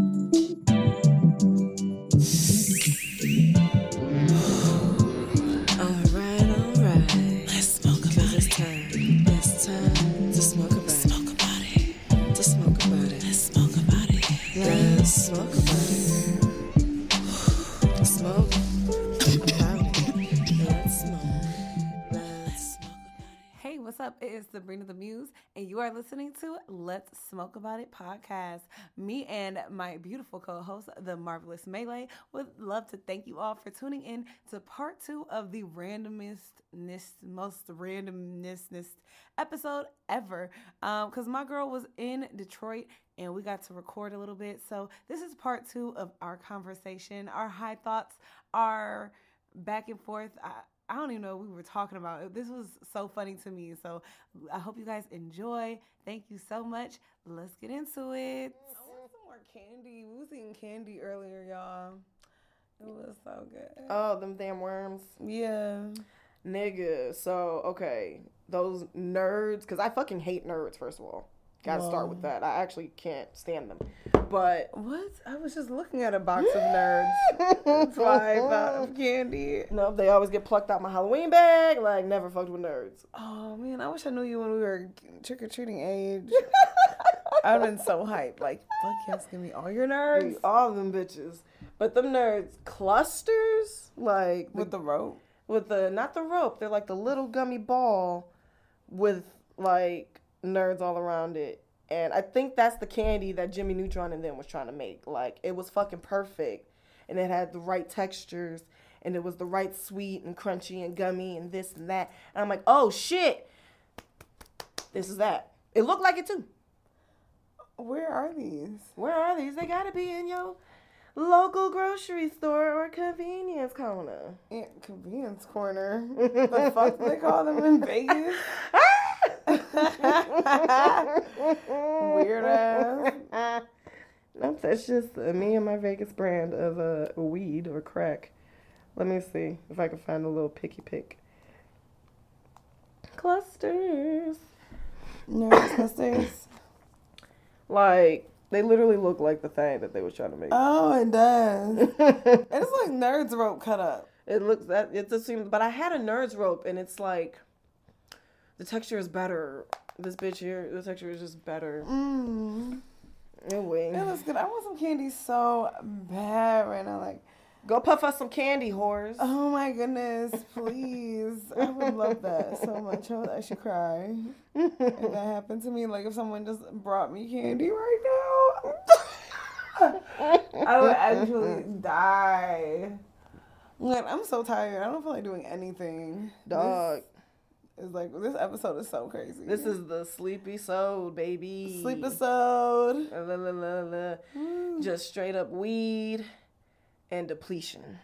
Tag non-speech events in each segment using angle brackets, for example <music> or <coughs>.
Mm-hmm. Up? It is Sabrina the Muse, and you are listening to Let's Smoke About It podcast. Me and my beautiful co host, the marvelous Melei, would love to thank you all for tuning in to part two of the randomest, most randomness episode ever. Um, because my girl was in Detroit and we got to record a little bit. So, this is part two of our conversation, our high thoughts, our back and forth. I, I don't even know what we were talking about. This was so funny to me. So I hope you guys enjoy. Thank you so much. Let's get into it. I want some more candy. We was eating candy earlier, y'all. It was so good. Oh, them damn worms. yeah. Nigga. So, okay. Those nerds, because I fucking hate nerds, first of all. Gotta start with that. I actually can't stand them. But, What? I was just looking at a box of nerds. That's why I thought of candy. no, they always get plucked out my Halloween bag. Like, never fucked with nerds. Oh man, I wish I knew you when we were trick or treating age. <laughs> I'd been so hyped. Like, fuck yes, give me all your nerds. All of them bitches. But them nerds clusters, like, the, With the rope. with the, not the rope, they're like the little gummy ball with, like, nerds all around it. And I think that's the candy that Jimmy Neutron and them was trying to make. Like, it was fucking perfect. And it had the right textures. And it was the right sweet and crunchy and gummy and this and that. And I'm like, oh shit. This is that. It looked like it too. Where are these? Where are these? They gotta be in your local grocery store or convenience corner. Convenience Corner. <laughs> the fuck do they call them in Vegas? <laughs> Weird ass. Nope, that's just uh, me and my Vegas brand of uh, weed or crack. Let me see if I can find a little picky pick. Clusters. Nerds <coughs> clusters. Like, they literally look like the thing that they were trying to make. Oh, it does. <laughs> it's like nerds rope cut up. It looks that it just seems, but I had a nerds rope and it's like the texture is better. This bitch here, the texture is just better. Mm. Anyway, It looks good. I want some candy so bad right now. Like, go puff us some candy, whores. oh my goodness, please. I would love that so much. I would actually cry if that <laughs> happened to me. Like, if someone just brought me candy right now, I would actually die. Like, I'm so tired. I don't feel like doing anything. Dog, This is like this episode is so crazy. this is the sleepy soul, baby. sleep episode. La, la, la, la. Just straight up weed and depletion.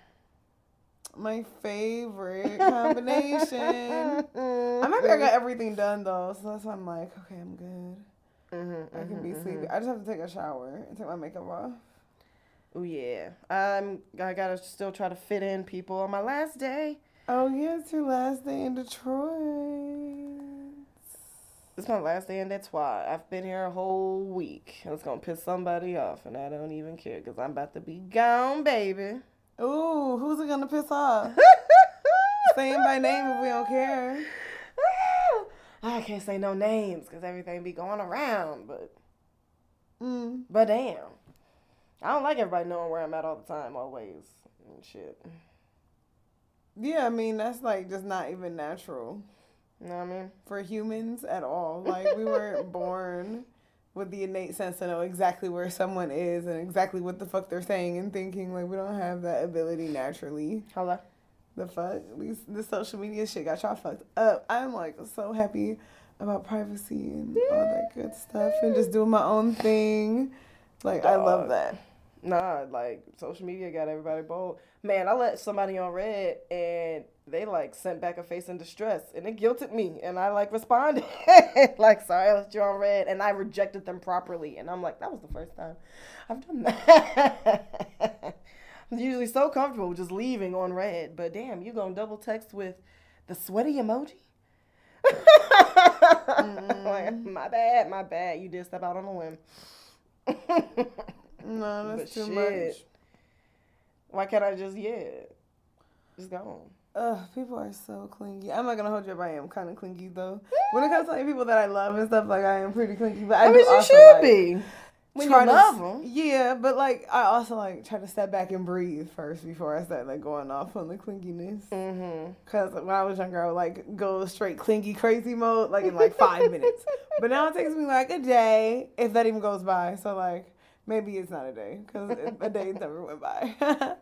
My favorite combination. <laughs> I'm happy I got everything done though, so that's why I'm like, okay, I'm good. Mm-hmm, I can be sleepy. I just have to take a shower and take my makeup off. Oh yeah, I'm. I gotta still try to fit in people on my last day. Oh yeah, it's your last day in Detroit. It's my last day in Detroit. I've been here a whole week. It's gonna piss somebody off, and I don't even care because I'm about to be gone, baby. Ooh, who's it gonna piss off? <laughs> Say him by name if we don't care. I can't say no names because everything be going around, but Mm. but damn, I don't like everybody knowing where I'm at all the time, always and shit. Yeah, I mean that's like just not even natural You know what I mean? for humans at all. Like we weren't <laughs> born with the innate sense to know exactly where someone is and exactly what the fuck they're saying and thinking. Like we don't have that ability naturally. Hello. The fuck? These this social media shit got y'all fucked up. I'm like so happy about privacy and all that good stuff and just doing my own thing. Like I love that. Nah, like social media got everybody bold. Man, I let somebody on red and they like sent back a face in distress and it guilted me and I like responded <laughs> like sorry I left you on red and I rejected them properly and I'm like that was the first time I've done that. <laughs> I'm usually so comfortable just leaving on red, but damn, you gonna double text with the sweaty emoji? <laughs> like, my bad, my bad. You did step out on a limb. No, that's But too shit. much. Why can't I just yeah, just go? Ugh, people are so clingy. I'm not gonna hold you up. I am kind of clingy though. When it comes to like, people that I love and stuff, like I am pretty clingy. But I, I, mean, you should like, be when you love them. Yeah, but like I also like try to step back and breathe first before I start like going off on the clinginess. Mm-hmm. Cause when I was younger, I would like go straight clingy crazy mode like in like five minutes. <laughs> But now it takes me like a day if that even goes by. So like maybe it's not a day because a day never went by <laughs>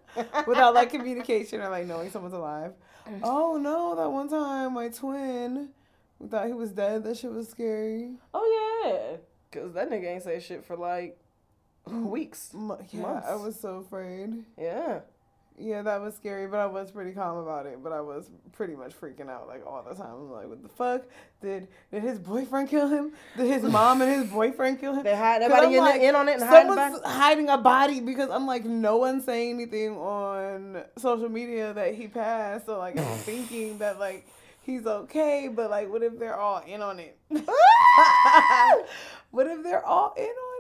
without like communication or like knowing someone's alive. Mm. Oh no, that one time my twin we thought he was dead. That shit was scary. Oh yeah, cause that nigga ain't say shit for like mm. weeks. Mo- Yeah, Months. I was so afraid. Yeah. Yeah, that was scary, but I was pretty calm about it. But I was pretty much freaking out like all the time. I'm like, what the fuck? Did did his boyfriend kill him? Did his mom and his boyfriend kill him? They hide 'Cause everybody in, like, in on it and hiding Someone's back. hiding a body because I'm like, no one's saying anything on social media that he passed. So like, I'm <laughs> thinking that like he's okay, but like, what if they're all in on it? <laughs> <laughs> what if they're all in on it?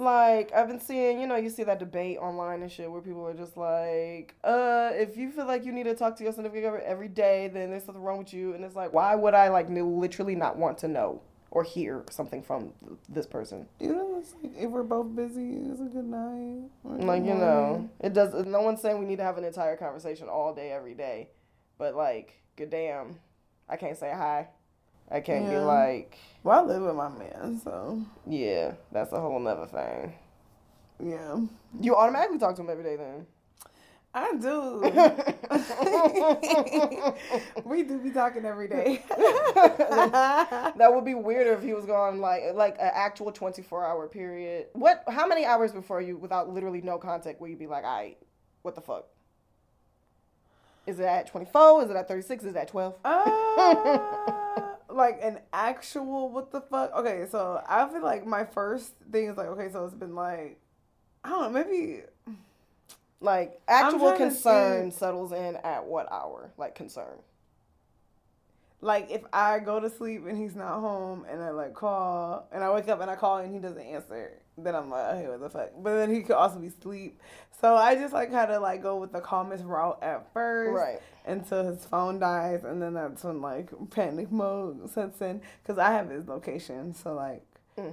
Like I've been seeing, you know, you see that debate online and shit where people are just like, uh, if you feel like you need to talk to your significant other every day, then there's something wrong with you. And it's like, why would I like literally not want to know or hear something from this person? You know, it's like, if we're both busy, it's a good night. good Like you know, it does. No one's saying we need to have an entire conversation all day every day, but like, good damn, I can't say hi. I can't be like, Well, I live with my man, so yeah, that's a whole nother thing. yeah, You automatically talk to him every day then. I do. <laughs> we do be talking every day. <laughs> That would be weirder if he was gone like like an actual twenty four hour period. What? How many hours before you, without literally no contact, will you be like, "I, what the fuck"? Is it at twenty four? Is it at thirty six? Is it at twelve? Uh, like an actual what the fuck? Okay, so I feel like my first thing is like okay, so it's been like I don't know, maybe Like actual concern settles in at what hour? Like concern. Like if I go to sleep and he's not home and I like call and I wake up and I call and he doesn't answer, then I'm like, okay, what the fuck? But then he could also be asleep. So I just like kind of like go with the calmest route at first. Right. Until his phone dies, and then that's when like panic mode sets in. Cause I have his location, so like,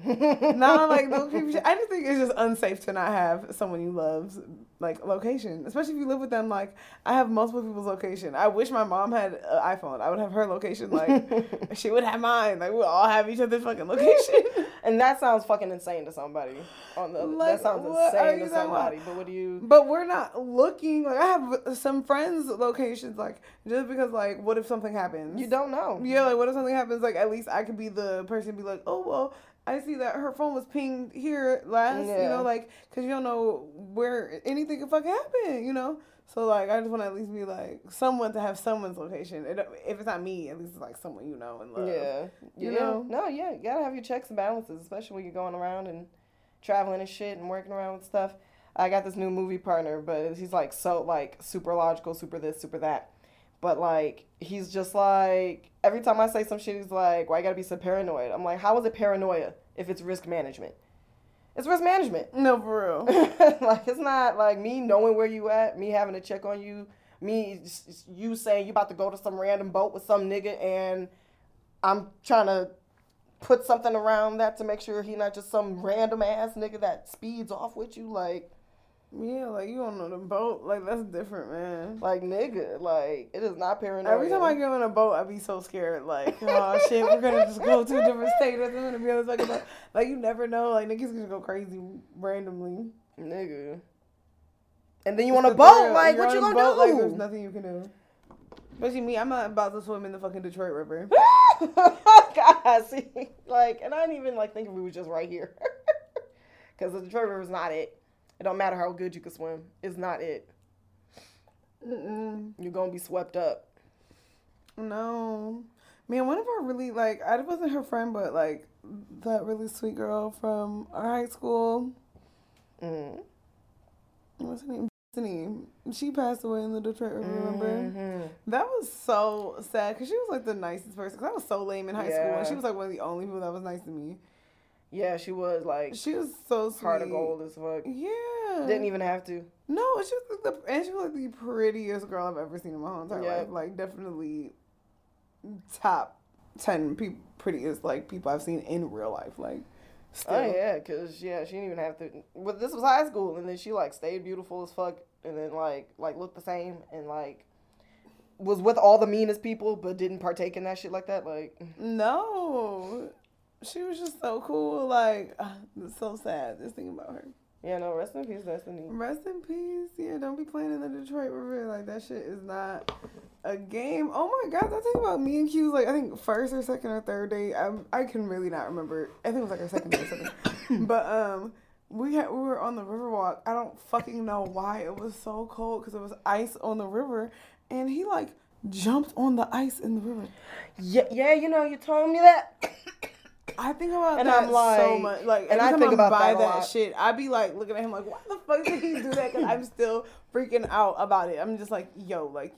<laughs> not like no creepy shit. I just think it's just unsafe to not have someone you love's like location, especially if you live with them. Like, I have multiple people's location. I wish my mom had an iPhone. I would have her location. Like, <laughs> she would have mine. Like, we all have each other's fucking location. <laughs> And that sounds fucking insane to somebody. On the Like, that sounds insane to talking about? somebody. But what do you? But we're not looking. Like, I have some friends' locations. Like, just because, like, what if something happens? You don't know. Yeah, like what if something happens? Like at least I could be the person to be like, oh well, I see that her phone was pinged here last. You know, like because you don't know where anything could fucking happen. You know, so like I just want to at least be like someone to have someone's location. It, if it's not me, at least it's like someone you know and love. Yeah. You yeah. know? No, yeah. You gotta have your checks and balances, especially when you're going around and traveling and shit and working around with stuff. I got this new movie partner, but he's like so like super logical, super this, super that. But like he's just like every time I say some shit, he's like, "Why you gotta be so paranoid?" I'm like, "How is it paranoia if it's risk management? It's risk management. No, for real. <laughs> like it's not like me knowing where you at, me having to check on you, me you saying you about to go to some random boat with some nigga, and I'm trying to put something around that to make sure he not just some random ass nigga that speeds off with you. Like, yeah, like you don't know the boat. Like that's different, man. like nigga, like it is not paranoid. Every time I get on a boat, I be so scared. Like, <laughs> oh shit, we're gonna just go to a different state. We're gonna be on this fucking boat. Like, you never know. Like, niggas gonna go crazy randomly. nigga. And then you on a boat, like what you gonna boat, Like, there's nothing you can do. Especially me, I'm not about to swim in the fucking Detroit River. <laughs> God, see, like, and I didn't even like think if we was just right here, <laughs> because the Detroit River is not it. It don't matter how good you can swim; it's not it. Mm-mm. You're gonna be swept up. No. Man, one of our really, like, I wasn't her friend, but, like, that really sweet girl from our high school. Mm. What's her name? She passed away in the Detroit River, remember? Mhm. That was so sad because she was like the nicest person. Cause I was so lame in high school, and Yeah. she was like one of the only people that was nice to me. Yeah, she was like She was so sweet. heart of gold as fuck. Yeah. Didn't even have to. No, she was like the and she was like the prettiest girl I've ever seen in my whole entire life. Like definitely top ten pe- prettiest like people I've seen in real life. Like oh, still. Oh yeah, cause yeah, she didn't even have to. But this was high school, and then she like stayed beautiful as fuck, and then like like looked the same, and like was with all the meanest people, but didn't partake in that shit like that. Like, No. She was just so cool. Like uh, so sad just thinking about her. yeah, no, rest in peace, Destiny. Rest in peace. Yeah, don't be playing in the Detroit River. Like that shit is not a game. Oh my god, I think about me and Q's like I think first or second or third day. I I can really not remember. I think it was like our second date or something. <coughs> but um, we had we were on the Riverwalk. I don't fucking know why it was so cold because it was ice on the river, and he like jumped on the ice in the river. Yeah, yeah, you know, you told me that. I think about And that I'm like- so much. Like, and I think I'm about by that that shit, I'd be like looking at him like, why the fuck did he do that? Because I'm still freaking out about it. I'm just like, yo, like,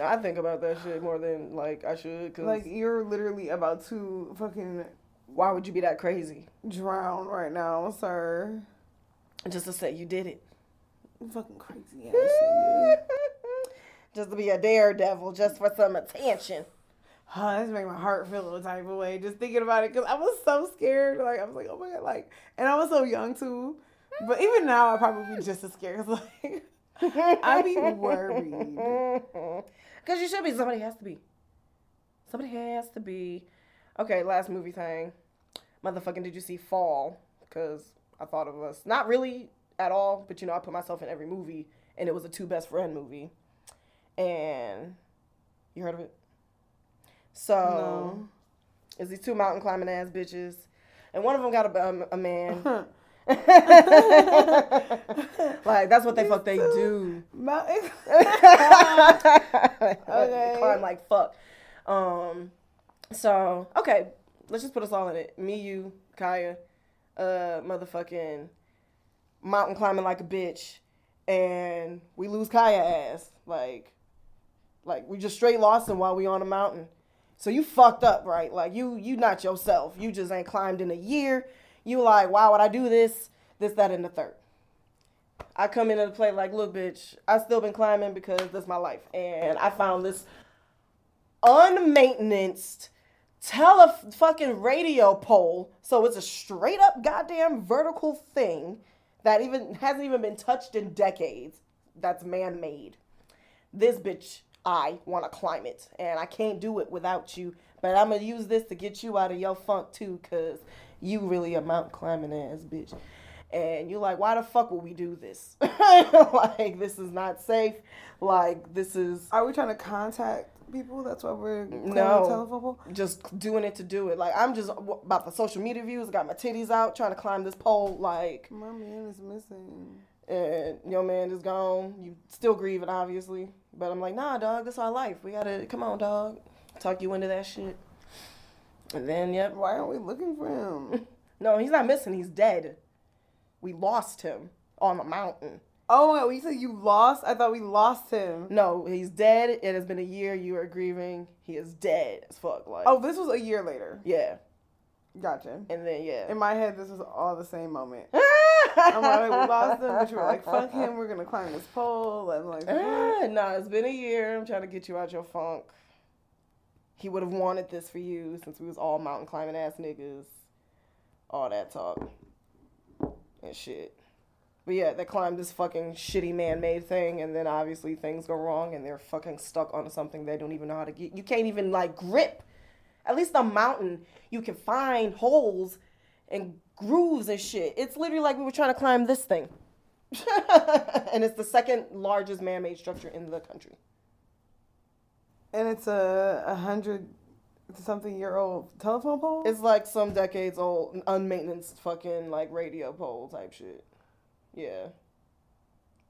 I think about that shit more than like I should. Cause like you're literally about to fucking why would you be that crazy? drown right now, sir. Just to say you did it. You fucking crazy ass <laughs> just to be a daredevil, just for some attention. Huh, this make my heart feel a little type of way just thinking about it because I was so scared. Like I was like, oh my god, like, and I was so young too. But even now, I probably be just as scared. 'cause, <laughs> like, I be worried. <laughs> Because you should be. Somebody has to be. Somebody has to be. Okay, last movie thing. Motherfucking, did you see Fall? Because I thought of us. Not really at all, but you know, I put myself in every movie, and it was a two best friend movie. And you heard of it? So, No. it's these two mountain climbing ass bitches, and one of them got a, um, a man. <laughs> like, that's what they fuck they do. Mountain. <laughs> <laughs> okay. Climb like fuck. Um, so okay, let's just put us all in it. Me, you, Kaya, uh, motherfucking mountain climbing like a bitch, and we lose Kaya ass. Like, like we just straight lost him while we on a mountain. So you fucked up, right? Like you, you not yourself. You just ain't climbed in a year. You like, why would I do this? This, that, and the third. I come into the play like, look, bitch, I still been climbing because that's my life, and I found this unmaintenanced tele fucking radio pole. So it's a straight up goddamn vertical thing that even hasn't even been touched in decades. That's man made. This bitch, I want to climb it, and I can't do it without you. But I'm gonna use this to get you out of your funk too, cause you really a mountain climbing ass bitch. And you're like, why the fuck would we do this? <laughs> like, this is not safe. Like, this is Are we trying to contact people? That's why we're No. just doing it to do it. Like, I'm just about the social media views. I got my titties out trying to climb this pole. Like, My man is missing. and your man is gone. You still grieving, obviously. But I'm like, nah, dog, that's our life. We gotta, come on, dog. Talk you into that shit. And then, yep. Why aren't we looking for him? <laughs> No, he's not missing. He's dead. We lost him on the mountain. oh my god, when you said you lost, I thought we lost him. No, he's dead. It has been a year. You are grieving. He is dead as fuck. Like, Oh, this was a year later. yeah. Gotcha. And then, yeah. In my head, this was all the same moment. <laughs> I'm like, we lost him, but you were like, fuck him, we're gonna climb this pole. And I'm like. Ah, nah, it's been a year. I'm trying to get you out your funk. He would have wanted this for you since we was all mountain climbing ass niggas. All that talk and shit. But yeah, they climbed this fucking shitty man-made thing, and then obviously things go wrong, and they're fucking stuck onto something they don't even know how to get. You can't even like grip. At least the mountain, you can find holes and grooves and shit. It's literally like we were trying to climb this thing. <laughs> and it's the second largest man-made structure in the country. And it's a, a hundred something year old telephone pole? It's like some decades old, unmaintenanced fucking like radio pole type shit. Yeah,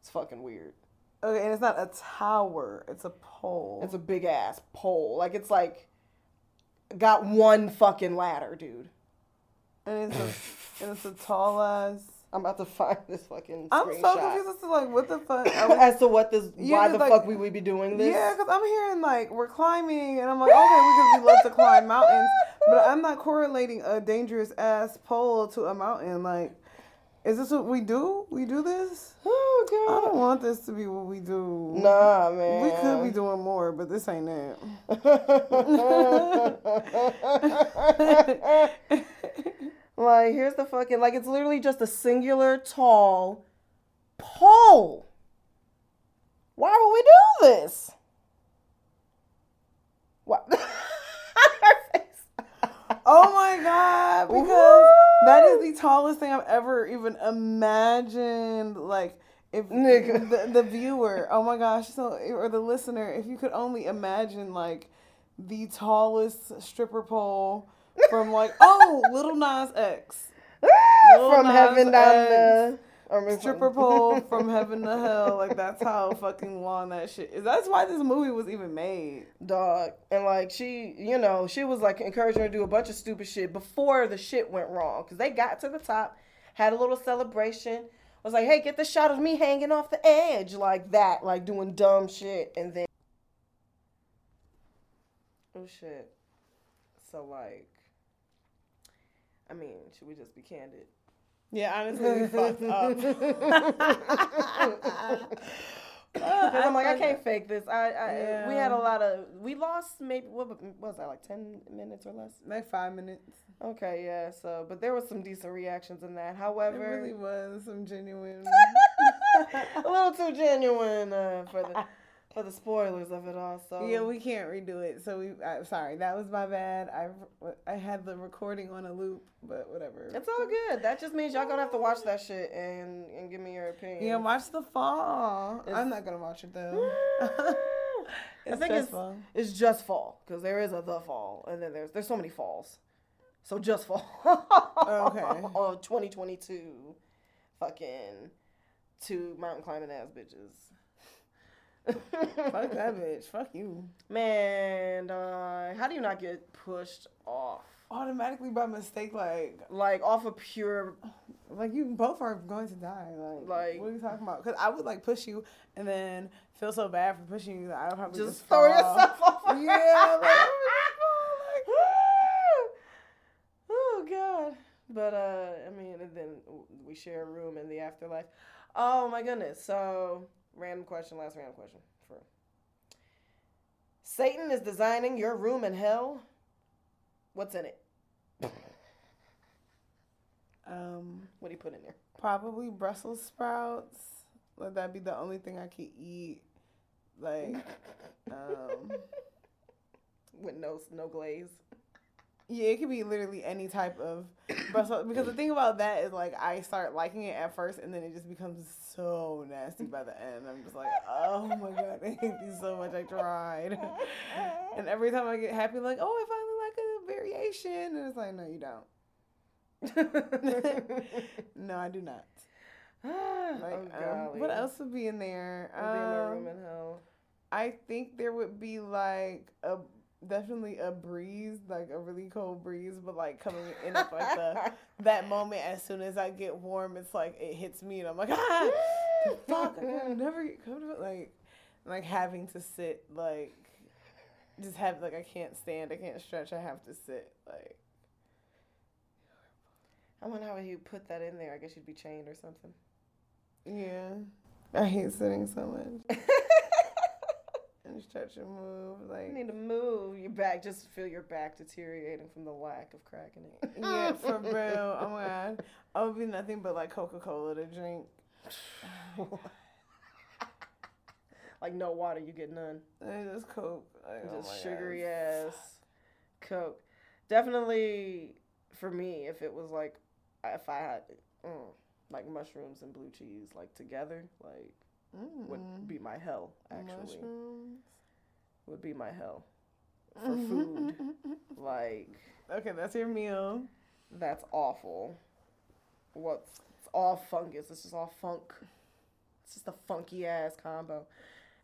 it's fucking weird. okay, and it's not a tower, it's a pole. It's a big ass pole. Like it's like got one fucking ladder, dude. and it's a, <laughs> and it's a tall ass. I'm about to find this fucking. I'm so confused as to like what the fuck. <laughs> As to what this, Yeah, why the like- fuck we would be doing this. yeah, because I'm hearing like we're climbing, and I'm like, okay, because we love to climb mountains. But I'm not correlating a dangerous ass pole to a mountain. Like, is this what we do? We do this? Oh god. I don't want this to be what we do. Nah, man. We could be doing more, but this ain't it. <laughs> like, here's the fucking like it's literally just a singular tall pole. Why would we do this? What? <laughs> Oh my god! Because is the tallest thing I've ever even imagined. Like if Nigga. the, the viewer, oh my gosh, so or the listener, if you could only imagine like the tallest stripper pole from like oh Little Nas X <laughs> Lil from Nas heaven down X. the Mean, stripper pole <laughs> from heaven to hell. Like that's how fucking long that shit is. That's why this movie was even made. dog. And like she you know she was like encouraging her to do a bunch of stupid shit before the shit went wrong. Because they got to the top had a little celebration. Was like hey get the shot of me hanging off the edge like that like doing dumb shit. And then oh shit. So like i mean should we just be candid Yeah, honestly, we <laughs> fucked up. <laughs> Because I'm like, I can't fake this. I, I we had a lot of we lost maybe what, what was that like ten minutes or less? like five minutes. Okay, yeah. So, but there was some decent reactions in that. However, it really was some genuine. <laughs> a little too genuine uh, for the for the spoilers of it all. So Yeah, we can't redo it. So we. I'm sorry, that was my bad. I I had the recording on a loop, but whatever. it's all good. That just means y'all gonna have to watch that shit and and give me your opinion. Yeah, watch the fall. It's- I'm not gonna watch it though. <laughs> I It's think it's stressful. it's just fall because there is a the fall and then there's there's so many falls. So just fall. Okay. <laughs> oh, 2022, fucking two mountain climbing ass bitches. Fuck that bitch. Fuck you. Man, uh, how do you not get pushed off? Automatically by mistake, like Like off of pure like you both are going to die. Like, Like- what are you talking about? Because I would like push you and then feel so bad for pushing you that I would probably just, just, throw yourself off. <laughs> Yeah, like, <laughs> oh god. But uh, I mean, and then we share a room in the afterlife. Oh my goodness. So, random question, last random question for Satan is designing your room in hell. What's in it? Um, What do you put in there? probably Brussels sprouts. Let that be the only thing I can eat. Like, <laughs> um, With no no glaze. Yeah, it could be literally any type of <coughs> Brussels. Because the thing about that is like I start liking it at first, and then it just becomes so nasty by the end. I'm just like, oh my god, <laughs> I hate these so much. I tried, <laughs> and every time I get happy, like, oh, I finally like a variation, and it's like, no, you don't. <laughs> No, I do not. <sighs> Like, oh, um, what else would be in there? Would be in room Um, in hell. I think there would be like a definitely a breeze, like a really cold breeze, but like coming in at like the <laughs> that moment as soon as I get warm, it's like it hits me and I'm like <laughs> ah <laughs> fuck I never get comfortable like like having to sit like just have like I can't stand, I can't stretch, I have to sit like I wonder how you put that in there. I guess you'd be chained or something. yeah. I hate sitting so much and stretch and move Like You need to move your back. Just feel your back deteriorating from the lack of cracking it. <laughs> Yeah, for real. Oh my god. I would be nothing but like Coca Cola to drink. <sighs> like no water, you get none. And just Coke. Like, oh Just my sugary God. ass Coke. Definitely for me, if it was like if I had mm, like mushrooms and blue cheese like together, like would Mm. be my hell. Actually, Mushrooms. would be my hell <laughs> for food. like Okay, that's your meal. that's awful. What's it's all fungus. It's just all funk. It's just a funky ass combo.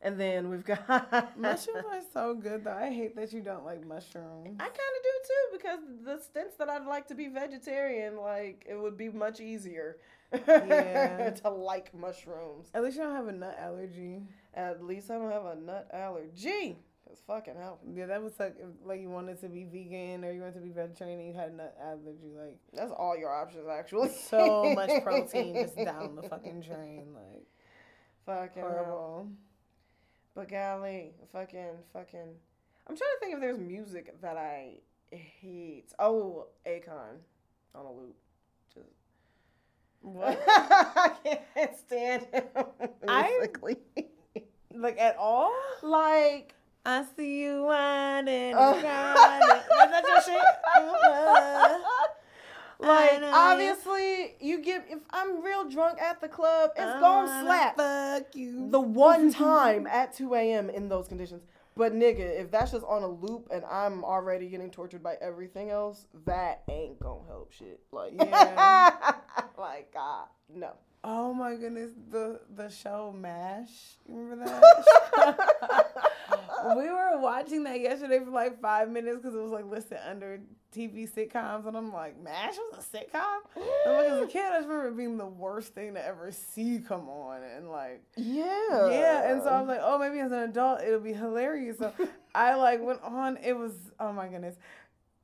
And then we've got <laughs> Mushrooms are so good though. I hate that you don't like mushrooms. I kind of do too because the stints that I'd like to be vegetarian, like it would be much easier Yeah. <laughs> to like mushrooms. At least you don't have a nut allergy. At least I don't have a nut allergy. Cause fucking hell. Yeah, that was like if, like you wanted to be vegan or you wanted to be vegetarian, and you had a nut allergy. Like That's all your options actually. so much <laughs> protein just down the fucking drain. Like Fucking hell. horrible. But golly, fucking, fucking. I'm trying to think if there's music that I hate. Oh, Akon on a loop. What? <laughs> I can't stand him. I- like at all? like. I see you whining, uh, Oh. and. Is that your shit? <laughs> Like uh-huh. obviously, you get if I'm real drunk at the club, it's I gonna slap Fuck you. the one time at 2 a.m. in those conditions. But nigga, if that's just on a loop and I'm already getting tortured by everything else, that ain't gonna help shit. Like, Yeah. <laughs> like God, no. Oh my goodness, the the show MASH. You remember that? Watching that yesterday for like five minutes because it was like listed under TV sitcoms, and I'm like, MASH was a sitcom. And like as a kid, I just remember it being the worst thing to ever see come on, and like. Yeah. Yeah, and so I was like, oh, maybe as an adult it'll be hilarious. So <laughs> I like went on. It was oh my goodness,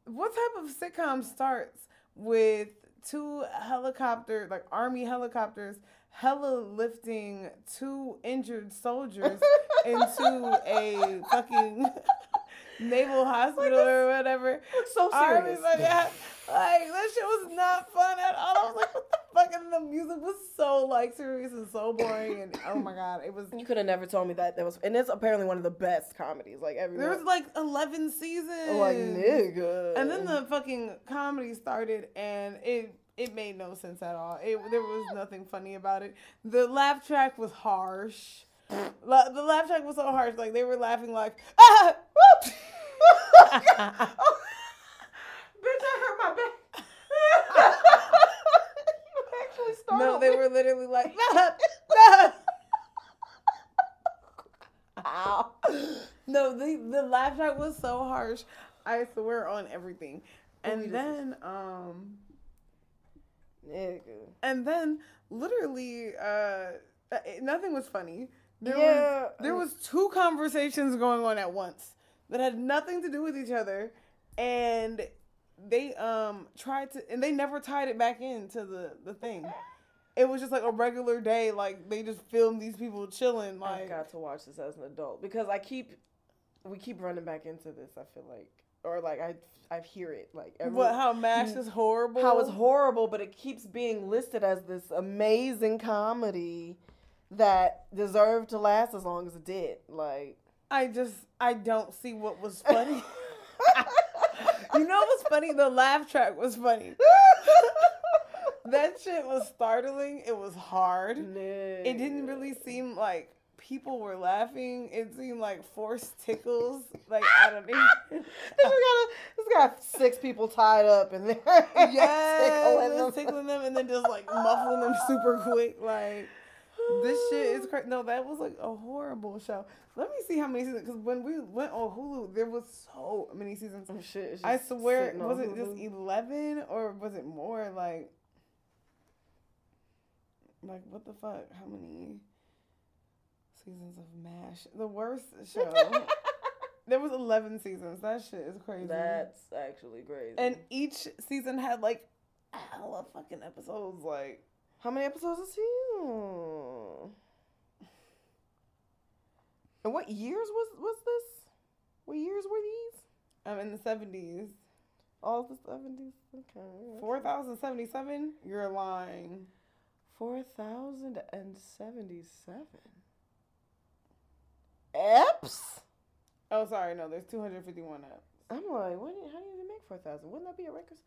what type of sitcom starts with two helicopter like army helicopters hella lifting two injured soldiers <laughs> into a fucking <laughs> naval hospital or whatever. so Army serious. fucking, like that shit was not fun at all. I was like, what the fuck? And the music was so like serious and so boring. And oh my god, it was. You could have never told me that. That was, and it's apparently one of the best comedies. Like everyone, There was like eleven seasons. Oh, like nigga. And then the fucking comedy started, and it it made no sense at all. It there was nothing funny about it. The laugh track was harsh. La- the laugh track was so harsh. Like they were laughing like ah. whoop." <laughs> Bitch, I hurt my back. you actually started. <laughs> no, they were literally like <laughs> ah, ah. Ow. No, the the laugh track was so harsh. I swear on everything. And then um and then literally uh uh, nothing was funny. There Yeah. was there was two conversations going on at once that had nothing to do with each other and they um tried to and they never tied it back into the the thing. It was just like a regular day like they just filmed these people chilling Like I've got to watch this as an adult because I keep, we keep running back into this. I feel like, or like I, I hear it like every, what how MASH is horrible. how it's horrible, but it keeps being listed as this amazing comedy that deserved to last as long as it did. Like, I just I don't see what was funny. <laughs> you know what's funny? The laugh track was funny. <laughs> that shit was startling. It was hard. It didn't really seem like people were laughing. It seemed like forced tickles. Like I don't know. This got, got six people tied up and they're yeah, <laughs> tickling them. tickling them and then just like muffling them super quick. Like this shit is crazy. No, that was like a horrible show. Let me see how many seasons. Because when we went on Hulu, there was so many seasons. Oh, shit, I swear, was it just eleven or was it more? Like, like what the fuck? How many seasons of MASH? The worst show. <laughs> there was eleven seasons. That shit is crazy. That's actually crazy. and each season had like hella fucking episodes. Like, how many episodes a season? And what years was was this? What years were these? I'm in the seventies. All the seventies. Okay. Four thousand seventy-seven. You're lying. Four thousand and seventy-seven. Eps. Oh, sorry. No, there's two hundred fifty-one eps. I'm like, what? How do you even make four thousand? Wouldn't that be a record?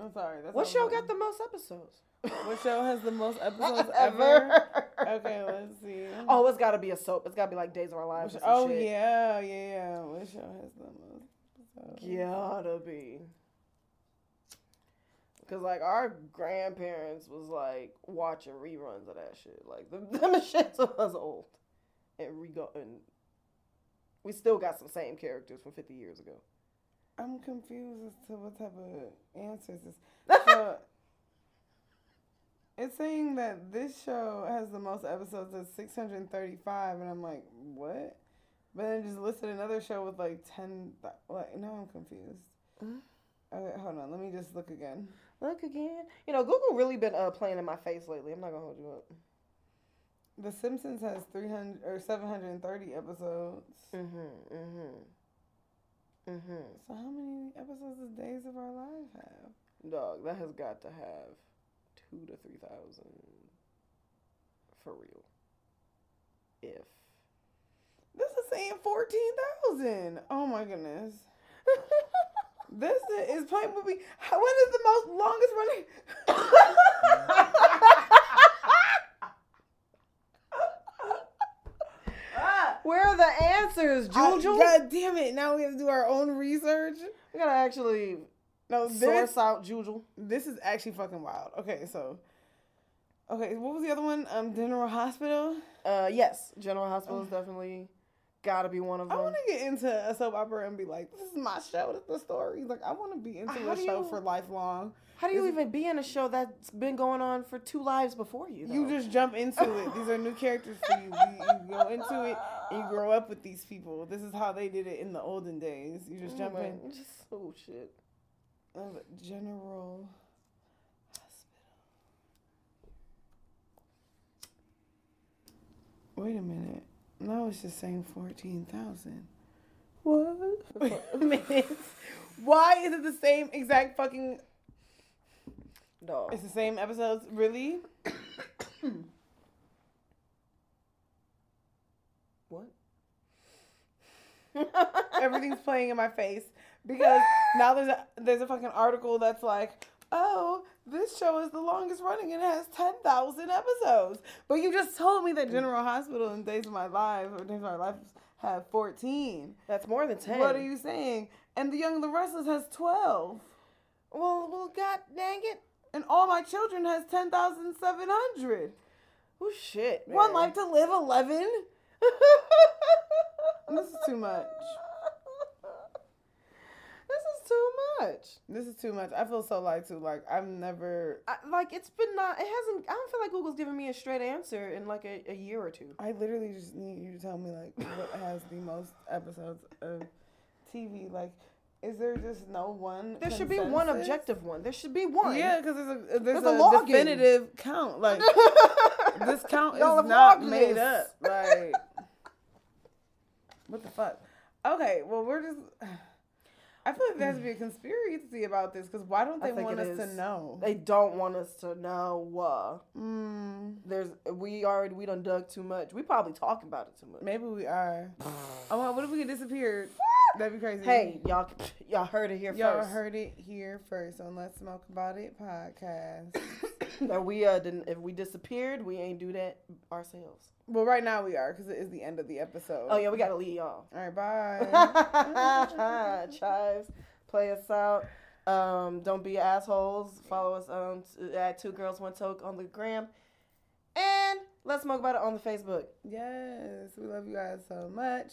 I'm sorry. That's What show got the most episodes? What show has the most <laughs> episodes ever? Okay, let's see. Oh, it's got to be a soap. It's got to be like Days of Our Lives. some oh shit. yeah, yeah, yeah. What show has the most? episodes? Gotta be. Cause like our grandparents was like watching reruns of that shit. Like the them <laughs> shit was old, and we got and we still got some same characters from fifty years ago. I'm confused as to what type of answers this. <laughs> So, it's saying that this show has the most episodes of 635, and I'm like, what? But then just listed another show with like ten. th- What? Now I'm confused. Mhm. Okay, hold on. Let me just look again. Look again. You know, Google really been uh, playing in my face lately. I'm not gonna hold you up. The Simpsons has three hundred or seven hundred and thirty episodes. Mm-hmm. Mm-hmm. Mm-hmm. So how many episodes does Days of Our Lives have? Dog, that has got to have two to three thousand for real. If This is saying fourteen thousand. Oh my goodness. <laughs> This is playing When is the most longest running? <laughs> where are the answers, Juju? God damn it! Now we have to do our own research. we gotta actually No, this source out Juju. this is actually fucking wild. Okay, so okay, what was the other one? Um, General Hospital. Uh, yes, General Hospital is definitely gotta be one of them. I want to get into a soap opera and be like, this is my show. This is the story. Like, I want to be into How a show you- for lifelong. How do you even be in a show that's been going on for two lives before you? You just jump into it. These are new characters for you. You, you go into it and you grow up with these people. This is how they did it in the olden days. You just jump in. Just oh shit. Of General Hospital. Wait a minute. No, it's just saying 14,000. What? <laughs> <laughs> Wait a minute. Why is it the same exact fucking. Dog. It's the same episodes? Really? <coughs> What? <coughs> everything's playing in my face because now there's a there's a fucking article that's like, oh, this show is the longest running and it has ten thousand episodes. But you just told me that General Hospital and Days of My Life or Days of My Life have fourteen. That's more than ten. What are you saying? And The Young and the Restless has twelve. Well, well, god dang it. And All My Children has ten thousand seven hundred. Oh shit. Man. One Life to Live eleven. <laughs> This is too much. This is too much. This is too much. I feel so lied to. Like I've never I, like it's been not. It hasn't. I don't feel like Google's giving me a straight answer in like a, a year or two. I literally just need you to tell me like what has the most episodes of TV. Like, is there just no one? There should be one objective one. There should be one. Yeah, because there's a there's, There's a a, definitive count. Like <laughs> this count Y'all is not made this. up. <laughs> Like what the fuck? Okay, well we're just. I feel like there has to be a conspiracy about this because why don't they want it us to know? They don't want us to know. Uh, Mm, there's we already we done dug too much. We probably talking about it too much. maybe we are. <sighs> Oh, well, what if we get disappeared? That'd be crazy. Hey, y'all, y'all heard it here Y'all first. heard it here first on Let's Smoke About It podcast. <coughs> that we uh didn't. If we disappeared, we ain't do that ourselves. well, right now we are because it is the end of the episode. Oh yeah, we gotta leave y'all. All right, bye. <laughs> Chives, play us out. Um, don't be assholes. Follow us um t- at Two Girls One Toke on the gram, and let's smoke about it on the Facebook. yes, we love you guys so much.